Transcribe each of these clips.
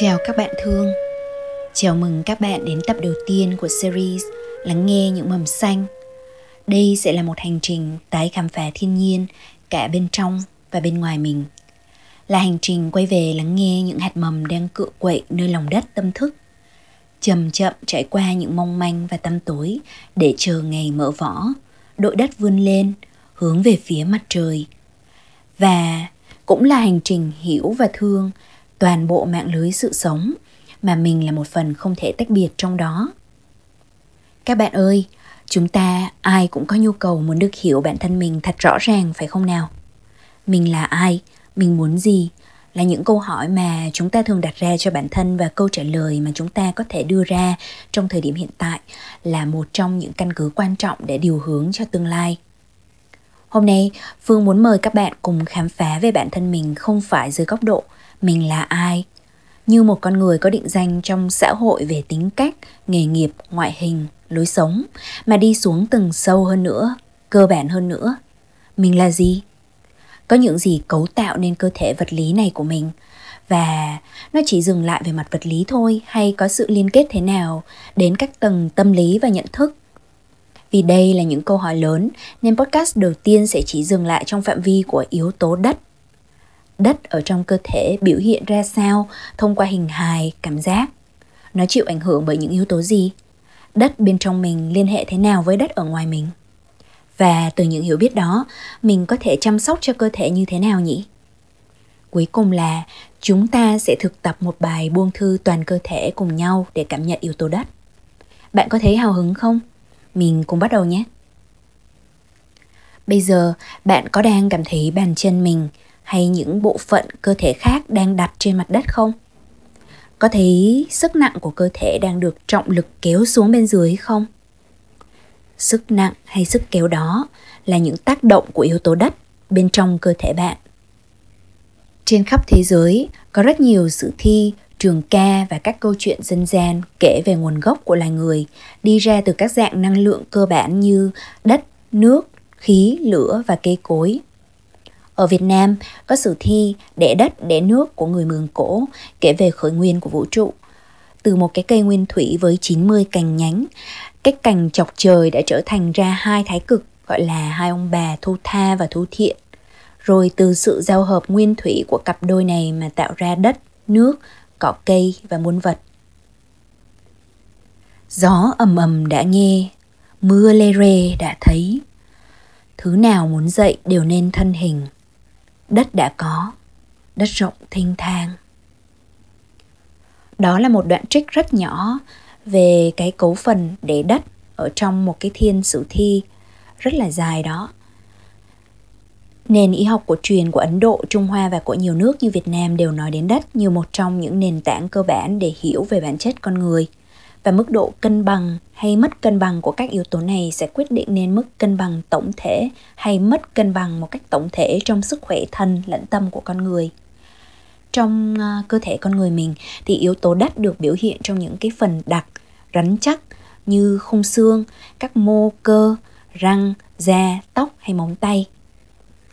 Chào các bạn thương. Chào mừng các bạn đến tập đầu tiên của series Lắng nghe những mầm xanh. Đây sẽ là một hành trình tái khám phá thiên nhiên cả bên trong và bên ngoài mình. Là hành trình quay về lắng nghe những hạt mầm đang cựa quậy nơi lòng đất tâm thức. Chậm chậm trải qua những mong manh và tăm tối để chờ ngày mở vỏ Đội đất vươn lên, hướng về phía mặt trời. Và cũng là hành trình hiểu và thương toàn bộ mạng lưới sự sống mà mình là một phần không thể tách biệt trong đó. Các bạn ơi, chúng ta ai cũng có nhu cầu muốn được hiểu bản thân mình thật rõ ràng phải không nào? Mình là ai? Mình muốn gì? Là những câu hỏi mà chúng ta thường đặt ra cho bản thân và câu trả lời mà chúng ta có thể đưa ra trong thời điểm hiện tại là một trong những căn cứ quan trọng để điều hướng cho tương lai. Hôm nay, Phương muốn mời các bạn cùng khám phá về bản thân mình không phải dưới góc độ mình là ai. Như một con người có định danh trong xã hội về tính cách nghề nghiệp ngoại hình lối sống mà đi xuống từng sâu hơn nữa cơ bản hơn nữa. Mình là gì? Có những gì cấu tạo nên cơ thể vật lý này của mình? Và nó chỉ dừng lại về mặt vật lý thôi hay có sự liên kết thế nào đến các tầng tâm lý và nhận thức? Vì đây là những câu hỏi lớn nên podcast đầu tiên sẽ chỉ dừng lại trong phạm vi của yếu tố đất đất ở trong cơ thể biểu hiện ra sao thông qua hình hài, cảm giác. Nó chịu ảnh hưởng bởi những yếu tố gì? Đất bên trong mình liên hệ thế nào với đất ở ngoài mình? Và từ những hiểu biết đó, mình có thể chăm sóc cho cơ thể như thế nào nhỉ? Cuối cùng là chúng ta sẽ thực tập một bài buông thư toàn cơ thể cùng nhau để cảm nhận yếu tố đất. Bạn có thấy hào hứng không? Mình cùng bắt đầu nhé. Bây giờ bạn có đang cảm thấy bàn chân mình hay những bộ phận cơ thể khác đang đặt trên mặt đất không? Có thấy sức nặng của cơ thể đang được trọng lực kéo xuống bên dưới không? Sức nặng hay sức kéo đó là những tác động của yếu tố đất bên trong cơ thể bạn. Trên khắp thế giới có rất nhiều sự thi, trường ca và các câu chuyện dân gian kể về nguồn gốc của loài người đi ra từ các dạng năng lượng cơ bản như đất, nước, khí, lửa và cây cối. Ở Việt Nam có sử thi đẻ đất đẻ nước của người Mường Cổ kể về khởi nguyên của vũ trụ. Từ một cái cây nguyên thủy với 90 cành nhánh, cái cành chọc trời đã trở thành ra hai thái cực gọi là hai ông bà Thu Tha và Thu Thiện. Rồi từ sự giao hợp nguyên thủy của cặp đôi này mà tạo ra đất, nước, cỏ cây và muôn vật. Gió ầm ầm đã nghe, mưa lê rê đã thấy. Thứ nào muốn dậy đều nên thân hình đất đã có đất rộng thênh thang đó là một đoạn trích rất nhỏ về cái cấu phần để đất ở trong một cái thiên sử thi rất là dài đó Nền y học của truyền của Ấn Độ, Trung Hoa và của nhiều nước như Việt Nam đều nói đến đất như một trong những nền tảng cơ bản để hiểu về bản chất con người – và mức độ cân bằng hay mất cân bằng của các yếu tố này sẽ quyết định nên mức cân bằng tổng thể hay mất cân bằng một cách tổng thể trong sức khỏe thân lẫn tâm của con người. Trong uh, cơ thể con người mình thì yếu tố đất được biểu hiện trong những cái phần đặc rắn chắc như khung xương các mô cơ răng da tóc hay móng tay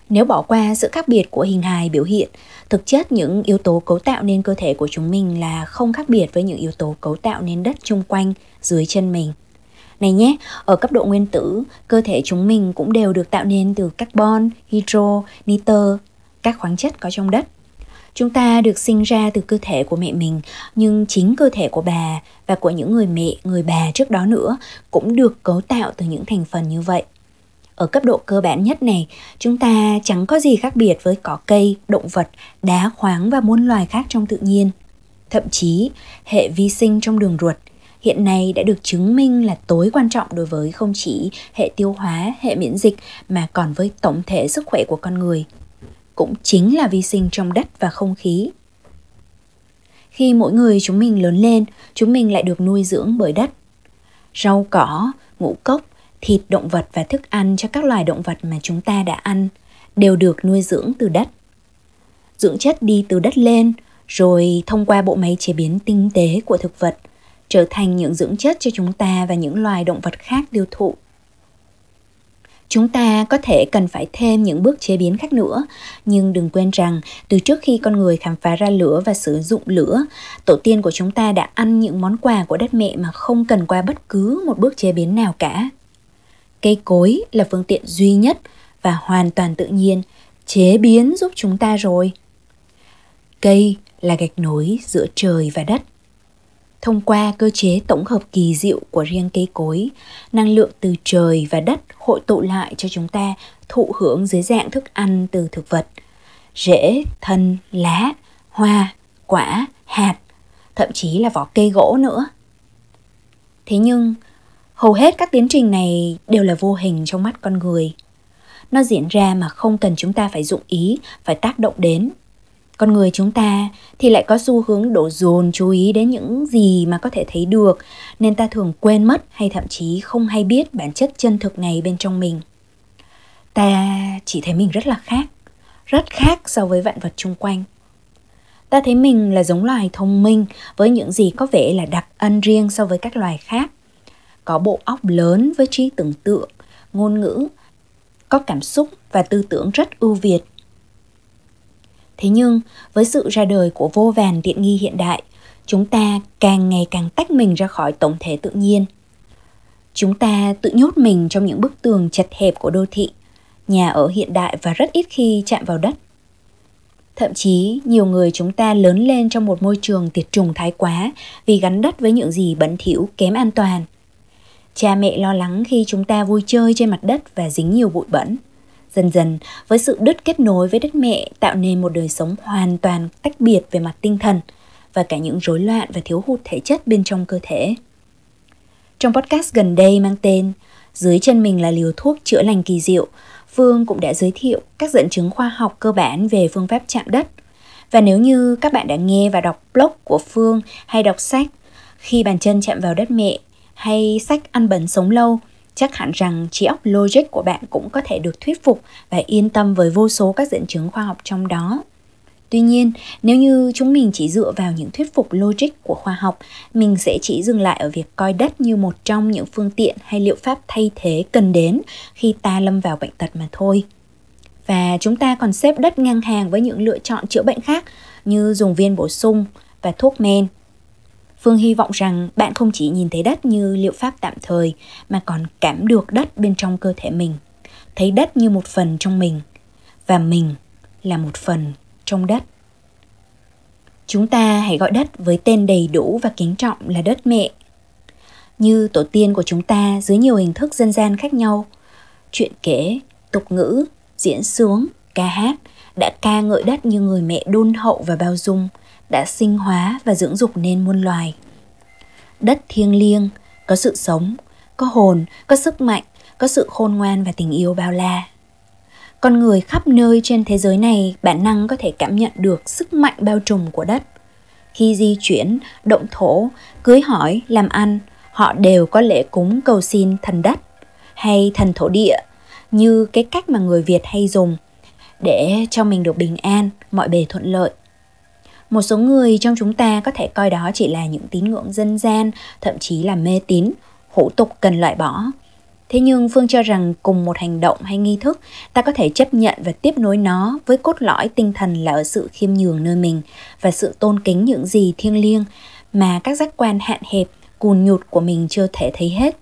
nếu bỏ qua sự khác biệt của hình hài biểu hiện, thực chất những yếu tố cấu tạo nên cơ thể của chúng mình là không khác biệt với những yếu tố cấu tạo nên đất chung quanh dưới chân mình. Này nhé, ở cấp độ nguyên tử, cơ thể chúng mình cũng đều được tạo nên từ carbon, hydro, nitơ, các khoáng chất có trong đất. Chúng ta được sinh ra từ cơ thể của mẹ mình, nhưng chính cơ thể của bà và của những người mẹ, người bà trước đó nữa cũng được cấu tạo từ những thành phần như vậy. Ở cấp độ cơ bản nhất này, chúng ta chẳng có gì khác biệt với cỏ cây, động vật, đá khoáng và muôn loài khác trong tự nhiên. Thậm chí, hệ vi sinh trong đường ruột hiện nay đã được chứng minh là tối quan trọng đối với không chỉ hệ tiêu hóa, hệ miễn dịch mà còn với tổng thể sức khỏe của con người. Cũng chính là vi sinh trong đất và không khí. Khi mỗi người chúng mình lớn lên, chúng mình lại được nuôi dưỡng bởi đất. Rau cỏ, ngũ cốc, thịt động vật và thức ăn cho các loài động vật mà chúng ta đã ăn đều được nuôi dưỡng từ đất. Dưỡng chất đi từ đất lên rồi thông qua bộ máy chế biến tinh tế của thực vật trở thành những dưỡng chất cho chúng ta và những loài động vật khác tiêu thụ. Chúng ta có thể cần phải thêm những bước chế biến khác nữa, nhưng đừng quên rằng từ trước khi con người khám phá ra lửa và sử dụng lửa, tổ tiên của chúng ta đã ăn những món quà của đất mẹ mà không cần qua bất cứ một bước chế biến nào cả. Cây cối là phương tiện duy nhất và hoàn toàn tự nhiên chế biến giúp chúng ta rồi. Cây là gạch nối giữa trời và đất. Thông qua cơ chế tổng hợp kỳ diệu của riêng cây cối, năng lượng từ trời và đất hội tụ lại cho chúng ta thụ hưởng dưới dạng thức ăn từ thực vật, rễ, thân, lá, hoa, quả, hạt, thậm chí là vỏ cây gỗ nữa. Thế nhưng, hầu hết các tiến trình này đều là vô hình trong mắt con người. Nó diễn ra mà không cần chúng ta phải dụng ý, phải tác động đến. Con người chúng ta thì lại có xu hướng đổ dồn chú ý đến những gì mà có thể thấy được nên ta thường quên mất hay thậm chí không hay biết bản chất chân thực này bên trong mình. Ta chỉ thấy mình rất là khác rất khác so với vạn vật chung quanh. Ta thấy mình là giống loài thông minh với những gì có vẻ là đặc ân riêng so với các loài khác có bộ óc lớn với trí tưởng tượng ngôn ngữ có cảm xúc và tư tưởng rất ưu việt Thế nhưng, với sự ra đời của vô vàn tiện nghi hiện đại, chúng ta càng ngày càng tách mình ra khỏi tổng thể tự nhiên. Chúng ta tự nhốt mình trong những bức tường chật hẹp của đô thị, nhà ở hiện đại và rất ít khi chạm vào đất. Thậm chí, nhiều người chúng ta lớn lên trong một môi trường tiệt trùng thái quá vì gắn đất với những gì bẩn thỉu, kém an toàn. Cha mẹ lo lắng khi chúng ta vui chơi trên mặt đất và dính nhiều bụi bẩn. Dần dần, với sự đứt kết nối với đất mẹ tạo nên một đời sống hoàn toàn tách biệt về mặt tinh thần và cả những rối loạn và thiếu hụt thể chất bên trong cơ thể. Trong podcast gần đây mang tên Dưới chân mình là liều thuốc chữa lành kỳ diệu, Phương cũng đã giới thiệu các dẫn chứng khoa học cơ bản về phương pháp chạm đất. Và nếu như các bạn đã nghe và đọc blog của Phương hay đọc sách Khi bàn chân chạm vào đất mẹ hay sách Ăn bẩn sống lâu chắc hẳn rằng trí óc logic của bạn cũng có thể được thuyết phục và yên tâm với vô số các dẫn chứng khoa học trong đó. Tuy nhiên, nếu như chúng mình chỉ dựa vào những thuyết phục logic của khoa học, mình sẽ chỉ dừng lại ở việc coi đất như một trong những phương tiện hay liệu pháp thay thế cần đến khi ta lâm vào bệnh tật mà thôi. Và chúng ta còn xếp đất ngang hàng với những lựa chọn chữa bệnh khác như dùng viên bổ sung và thuốc men Phương hy vọng rằng bạn không chỉ nhìn thấy đất như liệu pháp tạm thời mà còn cảm được đất bên trong cơ thể mình, thấy đất như một phần trong mình và mình là một phần trong đất. Chúng ta hãy gọi đất với tên đầy đủ và kính trọng là đất mẹ. Như tổ tiên của chúng ta dưới nhiều hình thức dân gian khác nhau, chuyện kể, tục ngữ, diễn sướng, ca hát đã ca ngợi đất như người mẹ đôn hậu và bao dung, đã sinh hóa và dưỡng dục nên muôn loài. Đất thiêng liêng, có sự sống, có hồn, có sức mạnh, có sự khôn ngoan và tình yêu bao la. Con người khắp nơi trên thế giới này bản năng có thể cảm nhận được sức mạnh bao trùm của đất. Khi di chuyển, động thổ, cưới hỏi, làm ăn, họ đều có lễ cúng cầu xin thần đất hay thần thổ địa như cái cách mà người Việt hay dùng để cho mình được bình an, mọi bề thuận lợi một số người trong chúng ta có thể coi đó chỉ là những tín ngưỡng dân gian, thậm chí là mê tín, hủ tục cần loại bỏ. Thế nhưng phương cho rằng cùng một hành động hay nghi thức, ta có thể chấp nhận và tiếp nối nó với cốt lõi tinh thần là ở sự khiêm nhường nơi mình và sự tôn kính những gì thiêng liêng mà các giác quan hạn hẹp, cùn nhụt của mình chưa thể thấy hết.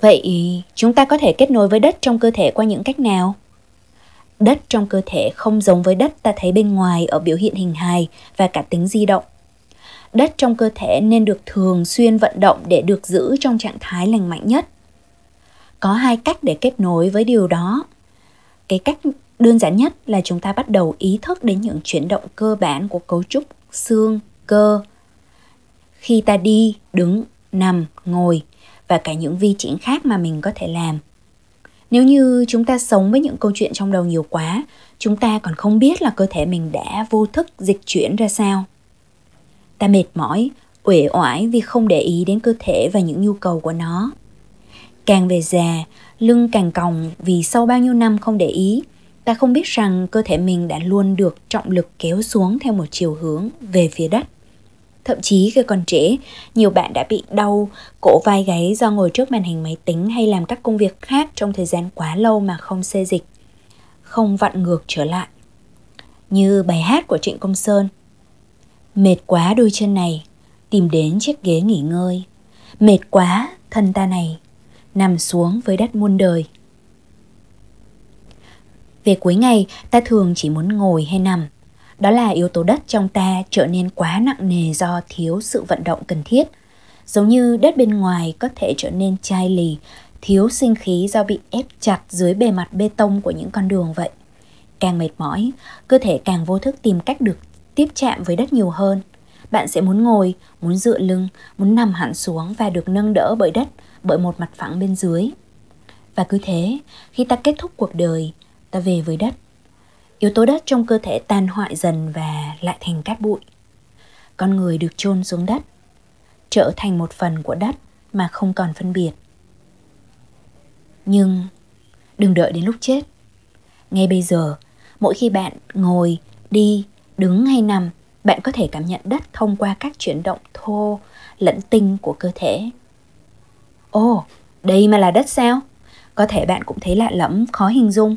Vậy chúng ta có thể kết nối với đất trong cơ thể qua những cách nào? Đất trong cơ thể không giống với đất ta thấy bên ngoài ở biểu hiện hình hài và cả tính di động. Đất trong cơ thể nên được thường xuyên vận động để được giữ trong trạng thái lành mạnh nhất. Có hai cách để kết nối với điều đó. Cái cách đơn giản nhất là chúng ta bắt đầu ý thức đến những chuyển động cơ bản của cấu trúc xương, cơ. Khi ta đi, đứng, nằm, ngồi và cả những vi chuyển khác mà mình có thể làm – nếu như chúng ta sống với những câu chuyện trong đầu nhiều quá, chúng ta còn không biết là cơ thể mình đã vô thức dịch chuyển ra sao. Ta mệt mỏi, uể oải vì không để ý đến cơ thể và những nhu cầu của nó. Càng về già, lưng càng còng vì sau bao nhiêu năm không để ý, ta không biết rằng cơ thể mình đã luôn được trọng lực kéo xuống theo một chiều hướng về phía đất. Thậm chí khi còn trẻ, nhiều bạn đã bị đau cổ vai gáy do ngồi trước màn hình máy tính hay làm các công việc khác trong thời gian quá lâu mà không xê dịch, không vặn ngược trở lại. Như bài hát của Trịnh Công Sơn. Mệt quá đôi chân này, tìm đến chiếc ghế nghỉ ngơi. Mệt quá, thân ta này, nằm xuống với đất muôn đời. Về cuối ngày, ta thường chỉ muốn ngồi hay nằm. Đó là yếu tố đất trong ta trở nên quá nặng nề do thiếu sự vận động cần thiết. Giống như đất bên ngoài có thể trở nên chai lì, thiếu sinh khí do bị ép chặt dưới bề mặt bê tông của những con đường vậy. Càng mệt mỏi, cơ thể càng vô thức tìm cách được tiếp chạm với đất nhiều hơn. Bạn sẽ muốn ngồi, muốn dựa lưng, muốn nằm hẳn xuống và được nâng đỡ bởi đất, bởi một mặt phẳng bên dưới. Và cứ thế, khi ta kết thúc cuộc đời, ta về với đất. Yếu tố đất trong cơ thể tan hoại dần và lại thành cát bụi. Con người được chôn xuống đất, trở thành một phần của đất mà không còn phân biệt. Nhưng đừng đợi đến lúc chết. Ngay bây giờ, mỗi khi bạn ngồi, đi, đứng hay nằm, bạn có thể cảm nhận đất thông qua các chuyển động thô lẫn tinh của cơ thể. Ồ, đây mà là đất sao? Có thể bạn cũng thấy lạ lẫm, khó hình dung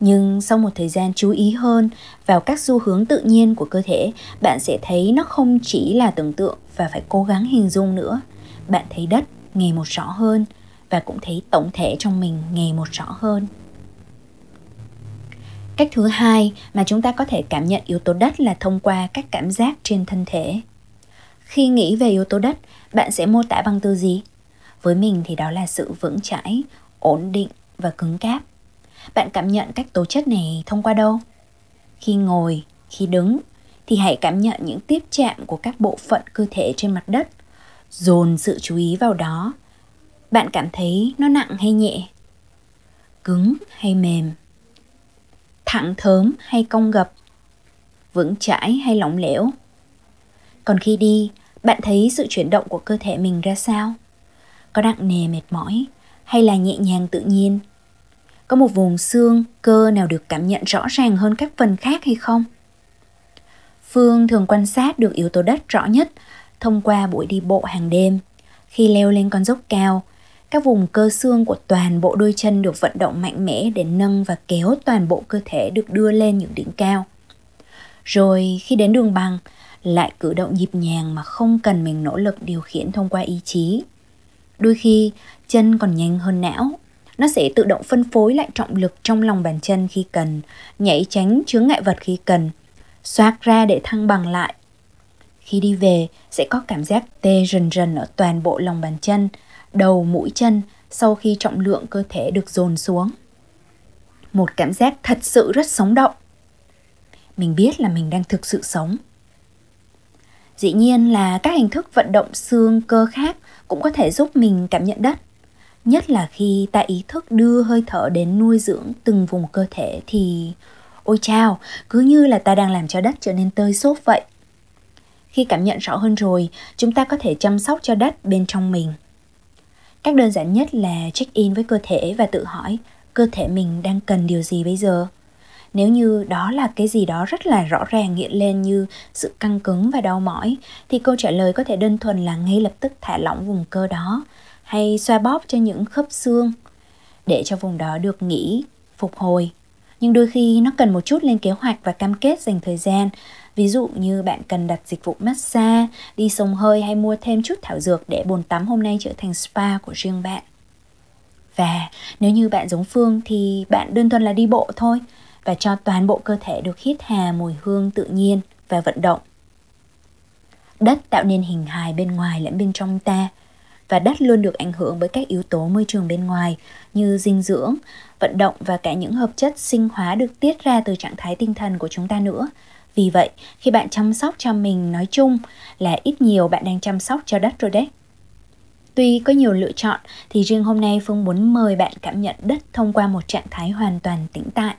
nhưng sau một thời gian chú ý hơn vào các xu hướng tự nhiên của cơ thể, bạn sẽ thấy nó không chỉ là tưởng tượng và phải cố gắng hình dung nữa. Bạn thấy đất ngày một rõ hơn và cũng thấy tổng thể trong mình ngày một rõ hơn. Cách thứ hai mà chúng ta có thể cảm nhận yếu tố đất là thông qua các cảm giác trên thân thể. Khi nghĩ về yếu tố đất, bạn sẽ mô tả bằng từ gì? Với mình thì đó là sự vững chãi, ổn định và cứng cáp bạn cảm nhận các tố chất này thông qua đâu? Khi ngồi, khi đứng thì hãy cảm nhận những tiếp chạm của các bộ phận cơ thể trên mặt đất. Dồn sự chú ý vào đó. Bạn cảm thấy nó nặng hay nhẹ? Cứng hay mềm? Thẳng thớm hay cong gập? Vững chãi hay lỏng lẻo? Còn khi đi, bạn thấy sự chuyển động của cơ thể mình ra sao? Có nặng nề mệt mỏi hay là nhẹ nhàng tự nhiên? Có một vùng xương, cơ nào được cảm nhận rõ ràng hơn các phần khác hay không? Phương thường quan sát được yếu tố đất rõ nhất thông qua buổi đi bộ hàng đêm. Khi leo lên con dốc cao, các vùng cơ xương của toàn bộ đôi chân được vận động mạnh mẽ để nâng và kéo toàn bộ cơ thể được đưa lên những đỉnh cao. Rồi khi đến đường bằng, lại cử động nhịp nhàng mà không cần mình nỗ lực điều khiển thông qua ý chí. Đôi khi, chân còn nhanh hơn não nó sẽ tự động phân phối lại trọng lực trong lòng bàn chân khi cần, nhảy tránh chướng ngại vật khi cần, xoát ra để thăng bằng lại. Khi đi về, sẽ có cảm giác tê rần rần ở toàn bộ lòng bàn chân, đầu mũi chân sau khi trọng lượng cơ thể được dồn xuống. Một cảm giác thật sự rất sống động. Mình biết là mình đang thực sự sống. Dĩ nhiên là các hình thức vận động xương cơ khác cũng có thể giúp mình cảm nhận đất nhất là khi ta ý thức đưa hơi thở đến nuôi dưỡng từng vùng cơ thể thì, ôi chao, cứ như là ta đang làm cho đất trở nên tơi xốp vậy. Khi cảm nhận rõ hơn rồi, chúng ta có thể chăm sóc cho đất bên trong mình. Cách đơn giản nhất là check in với cơ thể và tự hỏi, cơ thể mình đang cần điều gì bây giờ? Nếu như đó là cái gì đó rất là rõ ràng hiện lên như sự căng cứng và đau mỏi, thì câu trả lời có thể đơn thuần là ngay lập tức thả lỏng vùng cơ đó hay xoa bóp cho những khớp xương để cho vùng đó được nghỉ, phục hồi. Nhưng đôi khi nó cần một chút lên kế hoạch và cam kết dành thời gian. Ví dụ như bạn cần đặt dịch vụ massage, đi sông hơi hay mua thêm chút thảo dược để bồn tắm hôm nay trở thành spa của riêng bạn. Và nếu như bạn giống Phương thì bạn đơn thuần là đi bộ thôi và cho toàn bộ cơ thể được hít hà mùi hương tự nhiên và vận động. Đất tạo nên hình hài bên ngoài lẫn bên trong ta và đất luôn được ảnh hưởng bởi các yếu tố môi trường bên ngoài như dinh dưỡng, vận động và cả những hợp chất sinh hóa được tiết ra từ trạng thái tinh thần của chúng ta nữa. Vì vậy, khi bạn chăm sóc cho mình nói chung là ít nhiều bạn đang chăm sóc cho đất rồi đấy. Tuy có nhiều lựa chọn thì riêng hôm nay Phương muốn mời bạn cảm nhận đất thông qua một trạng thái hoàn toàn tĩnh tại,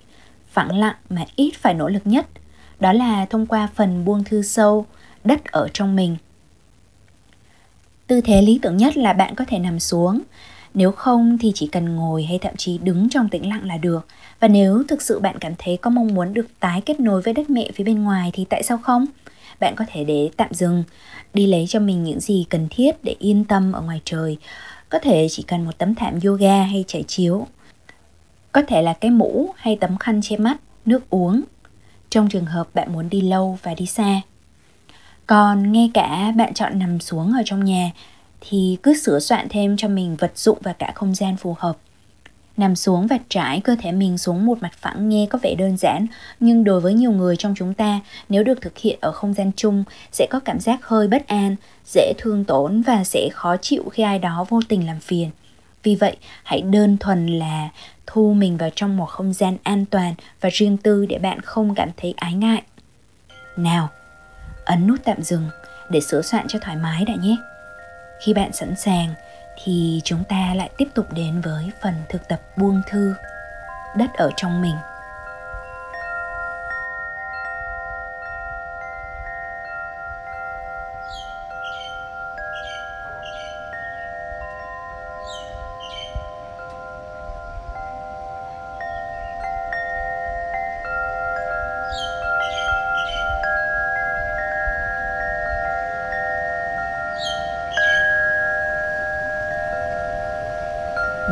phẳng lặng mà ít phải nỗ lực nhất. Đó là thông qua phần buông thư sâu, đất ở trong mình – Tư thế lý tưởng nhất là bạn có thể nằm xuống. Nếu không thì chỉ cần ngồi hay thậm chí đứng trong tĩnh lặng là được. Và nếu thực sự bạn cảm thấy có mong muốn được tái kết nối với đất mẹ phía bên ngoài thì tại sao không? bạn có thể để tạm dừng, đi lấy cho mình những gì cần thiết để yên tâm ở ngoài trời. Có thể chỉ cần một tấm thảm yoga hay trải chiếu. Có thể là cái mũ hay tấm khăn che mắt, nước uống. Trong trường hợp bạn muốn đi lâu và đi xa. Còn ngay cả bạn chọn nằm xuống ở trong nhà thì cứ sửa soạn thêm cho mình vật dụng và cả không gian phù hợp. Nằm xuống và trải cơ thể mình xuống một mặt phẳng nghe có vẻ đơn giản, nhưng đối với nhiều người trong chúng ta, nếu được thực hiện ở không gian chung, sẽ có cảm giác hơi bất an, dễ thương tổn và sẽ khó chịu khi ai đó vô tình làm phiền. Vì vậy, hãy đơn thuần là thu mình vào trong một không gian an toàn và riêng tư để bạn không cảm thấy ái ngại. Nào, ấn nút tạm dừng để sửa soạn cho thoải mái đã nhé. Khi bạn sẵn sàng thì chúng ta lại tiếp tục đến với phần thực tập buông thư đất ở trong mình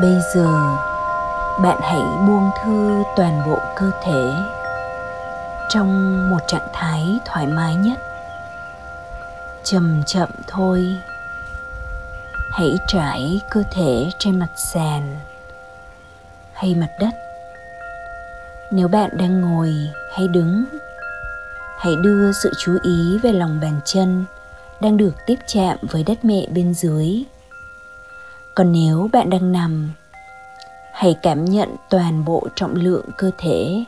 bây giờ, bạn hãy buông thư toàn bộ cơ thể trong một trạng thái thoải mái nhất. Chậm chậm thôi. Hãy trải cơ thể trên mặt sàn hay mặt đất. Nếu bạn đang ngồi hay đứng, hãy đưa sự chú ý về lòng bàn chân đang được tiếp chạm với đất mẹ bên dưới còn nếu bạn đang nằm, hãy cảm nhận toàn bộ trọng lượng cơ thể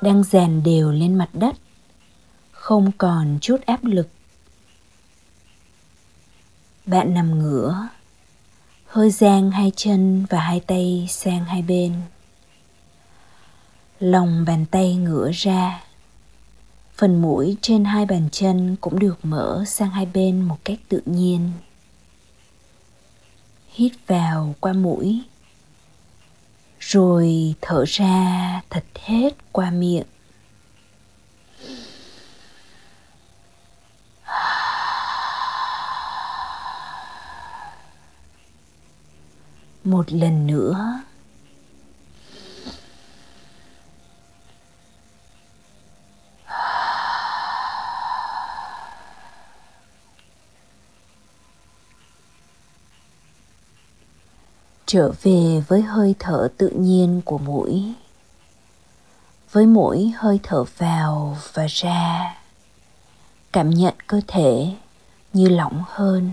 đang dàn đều lên mặt đất, không còn chút áp lực. Bạn nằm ngửa, hơi dang hai chân và hai tay sang hai bên. Lòng bàn tay ngửa ra, phần mũi trên hai bàn chân cũng được mở sang hai bên một cách tự nhiên hít vào qua mũi rồi thở ra thật hết qua miệng. Một lần nữa trở về với hơi thở tự nhiên của mũi. Với mỗi hơi thở vào và ra, cảm nhận cơ thể như lỏng hơn,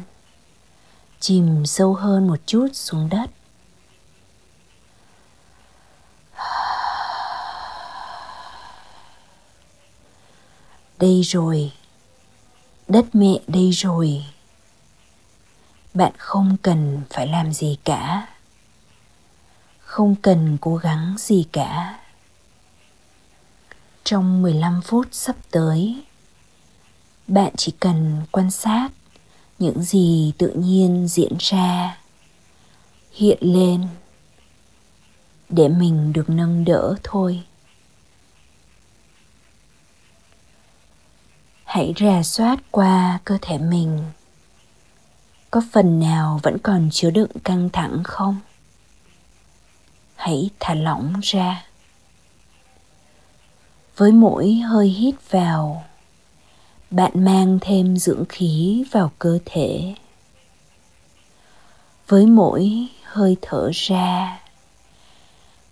chìm sâu hơn một chút xuống đất. Đây rồi, đất mẹ đây rồi. Bạn không cần phải làm gì cả không cần cố gắng gì cả. Trong 15 phút sắp tới, bạn chỉ cần quan sát những gì tự nhiên diễn ra, hiện lên để mình được nâng đỡ thôi. Hãy rà soát qua cơ thể mình có phần nào vẫn còn chứa đựng căng thẳng không hãy thả lỏng ra. Với mỗi hơi hít vào, bạn mang thêm dưỡng khí vào cơ thể. Với mỗi hơi thở ra,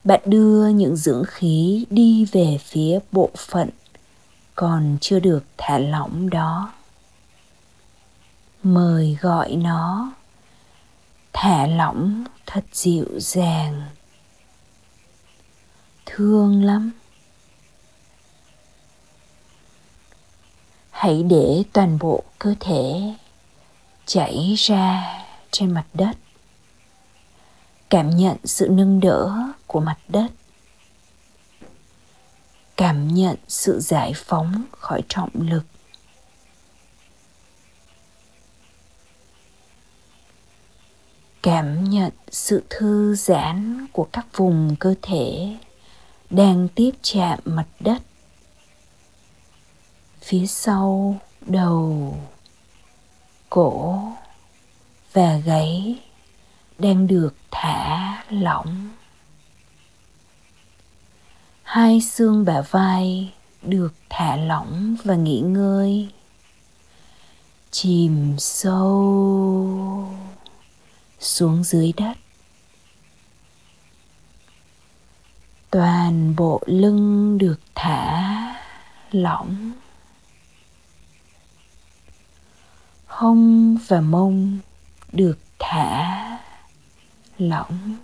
bạn đưa những dưỡng khí đi về phía bộ phận còn chưa được thả lỏng đó. Mời gọi nó thả lỏng thật dịu dàng thương lắm. Hãy để toàn bộ cơ thể chảy ra trên mặt đất. Cảm nhận sự nâng đỡ của mặt đất. Cảm nhận sự giải phóng khỏi trọng lực. Cảm nhận sự thư giãn của các vùng cơ thể đang tiếp chạm mặt đất. Phía sau đầu cổ và gáy đang được thả lỏng. Hai xương bả vai được thả lỏng và nghỉ ngơi. Chìm sâu xuống dưới đất. Toàn bộ lưng được thả lỏng. Hông và mông được thả lỏng.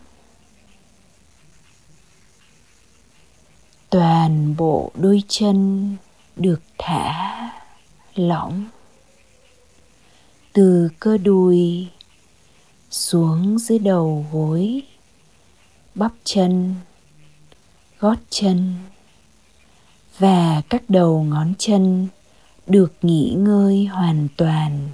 Toàn bộ đôi chân được thả lỏng. Từ cơ đùi xuống dưới đầu gối, bắp chân gót chân. Và các đầu ngón chân được nghỉ ngơi hoàn toàn.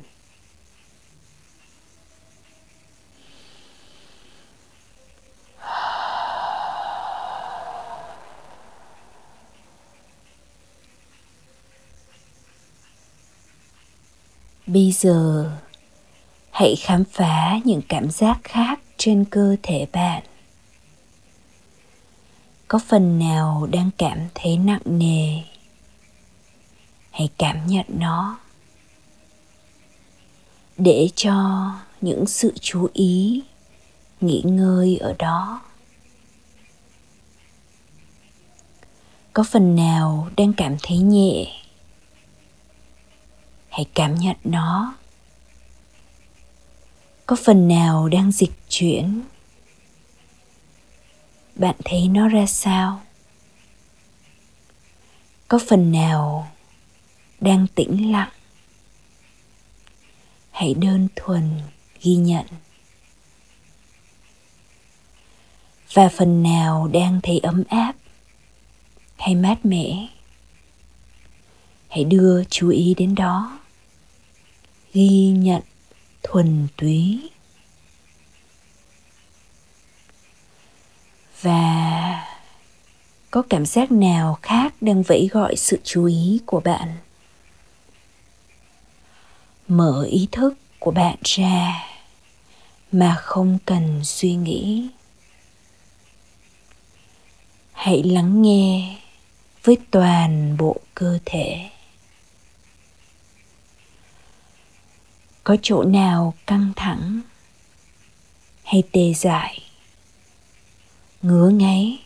Bây giờ, hãy khám phá những cảm giác khác trên cơ thể bạn có phần nào đang cảm thấy nặng nề? Hãy cảm nhận nó. Để cho những sự chú ý nghỉ ngơi ở đó. Có phần nào đang cảm thấy nhẹ? Hãy cảm nhận nó. Có phần nào đang dịch chuyển? Bạn thấy nó ra sao? Có phần nào đang tĩnh lặng? Hãy đơn thuần ghi nhận. Và phần nào đang thấy ấm áp hay mát mẻ? Hãy đưa chú ý đến đó. Ghi nhận thuần túy. Và có cảm giác nào khác đang vẫy gọi sự chú ý của bạn? Mở ý thức của bạn ra mà không cần suy nghĩ. Hãy lắng nghe với toàn bộ cơ thể. Có chỗ nào căng thẳng? Hay tê dại ngứa ngáy.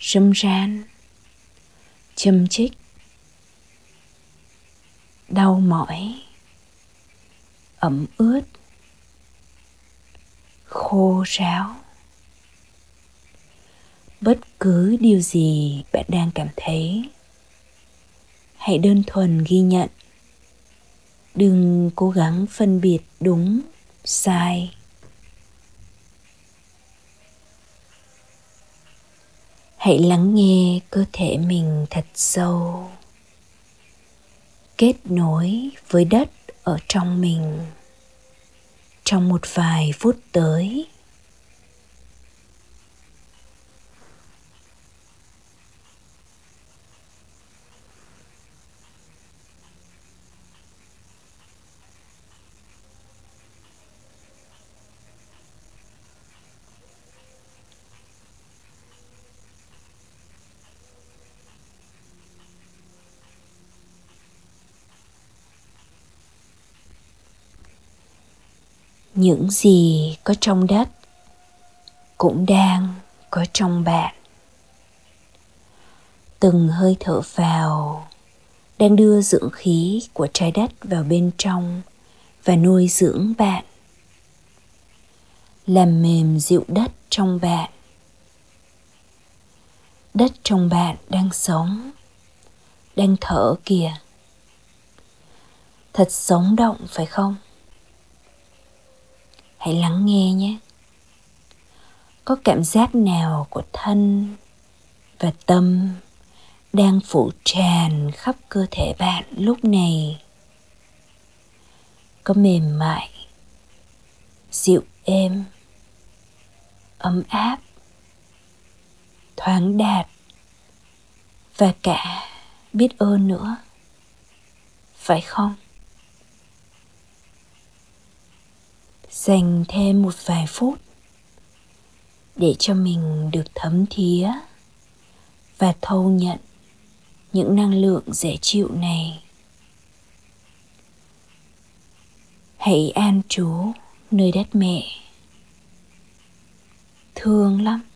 Râm ran, châm chích. Đau mỏi, ẩm ướt. Khô ráo. Bất cứ điều gì bạn đang cảm thấy, hãy đơn thuần ghi nhận. Đừng cố gắng phân biệt đúng, sai. Hãy lắng nghe cơ thể mình thật sâu. Kết nối với đất ở trong mình. Trong một vài phút tới những gì có trong đất cũng đang có trong bạn. Từng hơi thở vào đang đưa dưỡng khí của trái đất vào bên trong và nuôi dưỡng bạn. Làm mềm dịu đất trong bạn. Đất trong bạn đang sống, đang thở kìa. Thật sống động phải không? Hãy lắng nghe nhé. Có cảm giác nào của thân và tâm đang phủ tràn khắp cơ thể bạn lúc này? Có mềm mại, dịu êm, ấm áp, thoáng đạt và cả biết ơn nữa. Phải không? Dành thêm một vài phút để cho mình được thấm thía và thâu nhận những năng lượng dễ chịu này. Hãy an trú nơi đất mẹ. Thương lắm.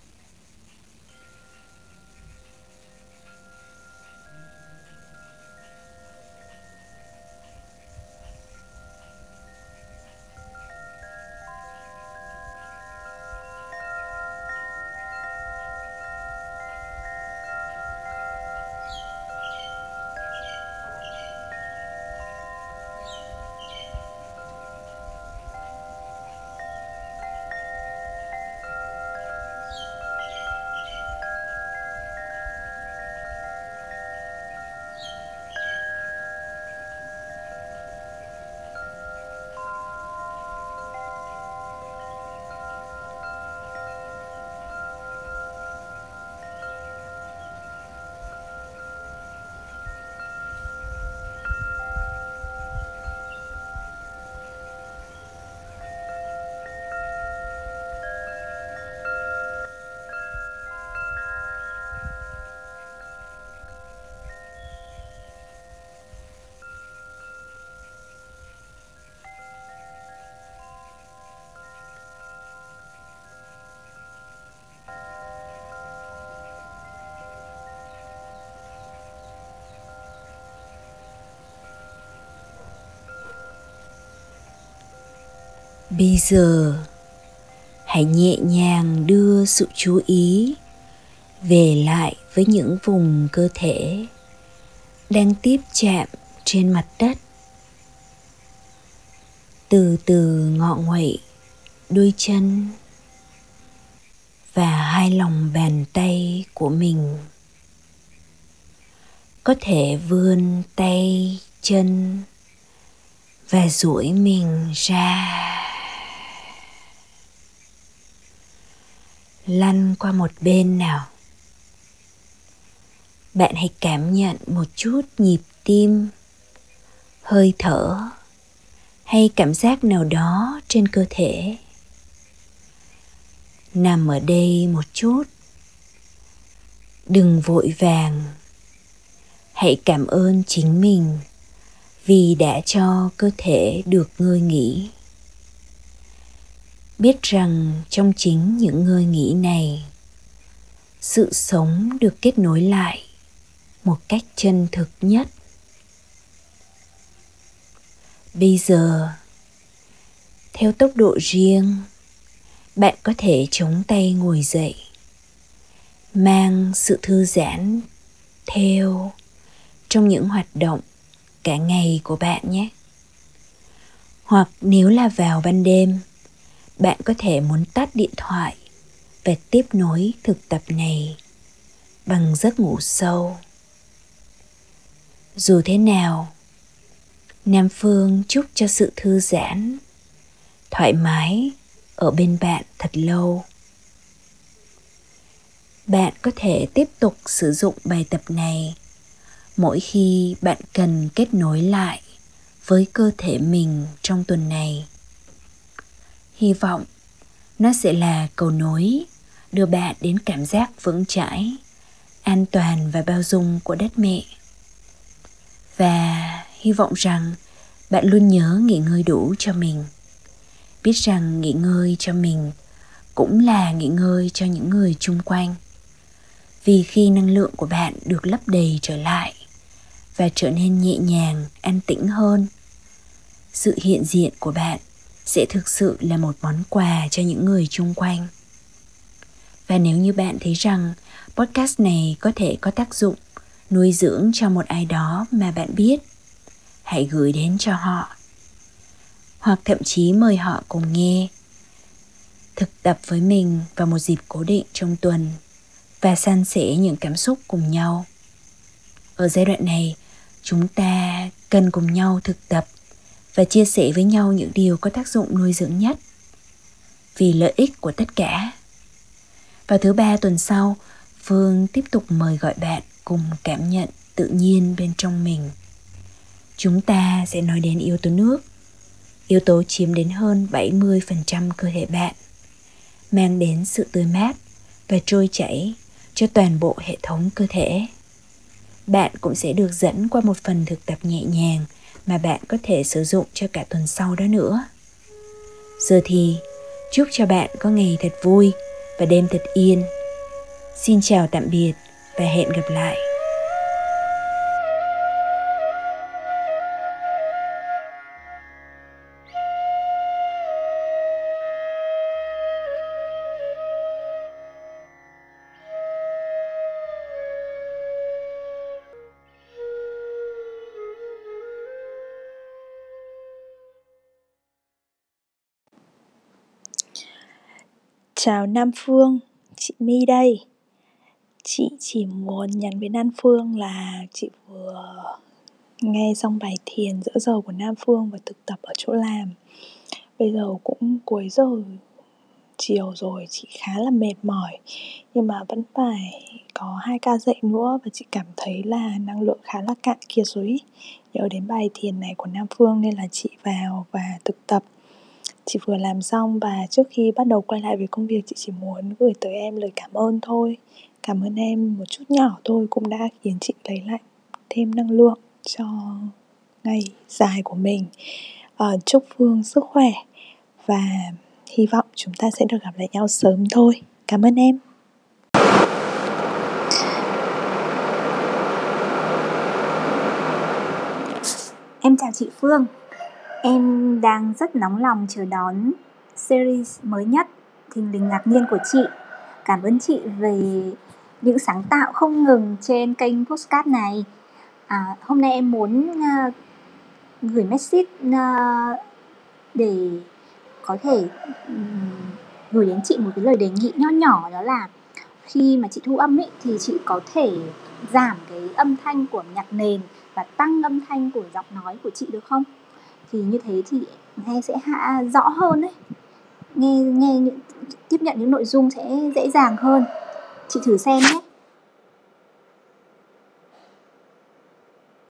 Bây giờ, hãy nhẹ nhàng đưa sự chú ý về lại với những vùng cơ thể đang tiếp chạm trên mặt đất. Từ từ ngọ nguậy đôi chân và hai lòng bàn tay của mình. Có thể vươn tay, chân và duỗi mình ra. Lăn qua một bên nào. Bạn hãy cảm nhận một chút nhịp tim, hơi thở hay cảm giác nào đó trên cơ thể. Nằm ở đây một chút. Đừng vội vàng. Hãy cảm ơn chính mình vì đã cho cơ thể được ngơi nghỉ biết rằng trong chính những ngơi nghỉ này, sự sống được kết nối lại một cách chân thực nhất. Bây giờ, theo tốc độ riêng, bạn có thể chống tay ngồi dậy, mang sự thư giãn theo trong những hoạt động cả ngày của bạn nhé. Hoặc nếu là vào ban đêm bạn có thể muốn tắt điện thoại và tiếp nối thực tập này bằng giấc ngủ sâu. Dù thế nào, nam phương chúc cho sự thư giãn, thoải mái ở bên bạn thật lâu. Bạn có thể tiếp tục sử dụng bài tập này mỗi khi bạn cần kết nối lại với cơ thể mình trong tuần này hy vọng nó sẽ là cầu nối đưa bạn đến cảm giác vững chãi, an toàn và bao dung của đất mẹ. Và hy vọng rằng bạn luôn nhớ nghỉ ngơi đủ cho mình. Biết rằng nghỉ ngơi cho mình cũng là nghỉ ngơi cho những người chung quanh. Vì khi năng lượng của bạn được lấp đầy trở lại và trở nên nhẹ nhàng, an tĩnh hơn, sự hiện diện của bạn sẽ thực sự là một món quà cho những người chung quanh. Và nếu như bạn thấy rằng podcast này có thể có tác dụng nuôi dưỡng cho một ai đó mà bạn biết, hãy gửi đến cho họ. Hoặc thậm chí mời họ cùng nghe, thực tập với mình vào một dịp cố định trong tuần và san sẻ những cảm xúc cùng nhau. Ở giai đoạn này, chúng ta cần cùng nhau thực tập và chia sẻ với nhau những điều có tác dụng nuôi dưỡng nhất vì lợi ích của tất cả vào thứ ba tuần sau phương tiếp tục mời gọi bạn cùng cảm nhận tự nhiên bên trong mình chúng ta sẽ nói đến yếu tố nước. Yếu tố chiếm đến hơn 70% cơ thể bạn, mang đến sự tươi mát và trôi chảy cho toàn bộ hệ thống cơ thể. Bạn cũng sẽ được dẫn qua một phần thực tập nhẹ nhàng mà bạn có thể sử dụng cho cả tuần sau đó nữa. Giờ thì, chúc cho bạn có ngày thật vui và đêm thật yên. Xin chào tạm biệt và hẹn gặp lại. Chào Nam Phương, chị My đây. Chị chỉ muốn nhắn với Nam Phương là chị vừa nghe xong bài thiền giữa giờ của Nam Phương và thực tập ở chỗ làm. Bây giờ cũng cuối giờ chiều rồi, chị khá là mệt mỏi. Nhưng mà vẫn phải có hai ca dạy nữa và chị cảm thấy là năng lượng khá là cạn kiệt rồi Nhớ đến bài thiền này của Nam Phương nên là chị vào và thực tập chị vừa làm xong và trước khi bắt đầu quay lại với công việc chị chỉ muốn gửi tới em lời cảm ơn thôi. Cảm ơn em một chút nhỏ thôi cũng đã khiến chị lấy lại thêm năng lượng cho ngày dài của mình. À, chúc phương sức khỏe và hy vọng chúng ta sẽ được gặp lại nhau sớm thôi. Cảm ơn em. Em chào chị phương. Em đang rất nóng lòng chờ đón series mới nhất Thình lình ngạc nhiên của chị Cảm ơn chị về những sáng tạo không ngừng trên kênh postcard này à, Hôm nay em muốn uh, gửi message uh, để có thể um, gửi đến chị một cái lời đề nghị nho nhỏ đó là khi mà chị thu âm ấy thì chị có thể giảm cái âm thanh của nhạc nền và tăng âm thanh của giọng nói của chị được không? Thì như thế thì nghe sẽ hạ rõ hơn đấy nghe nghe những, tiếp nhận những nội dung sẽ dễ dàng hơn. Chị thử xem nhé.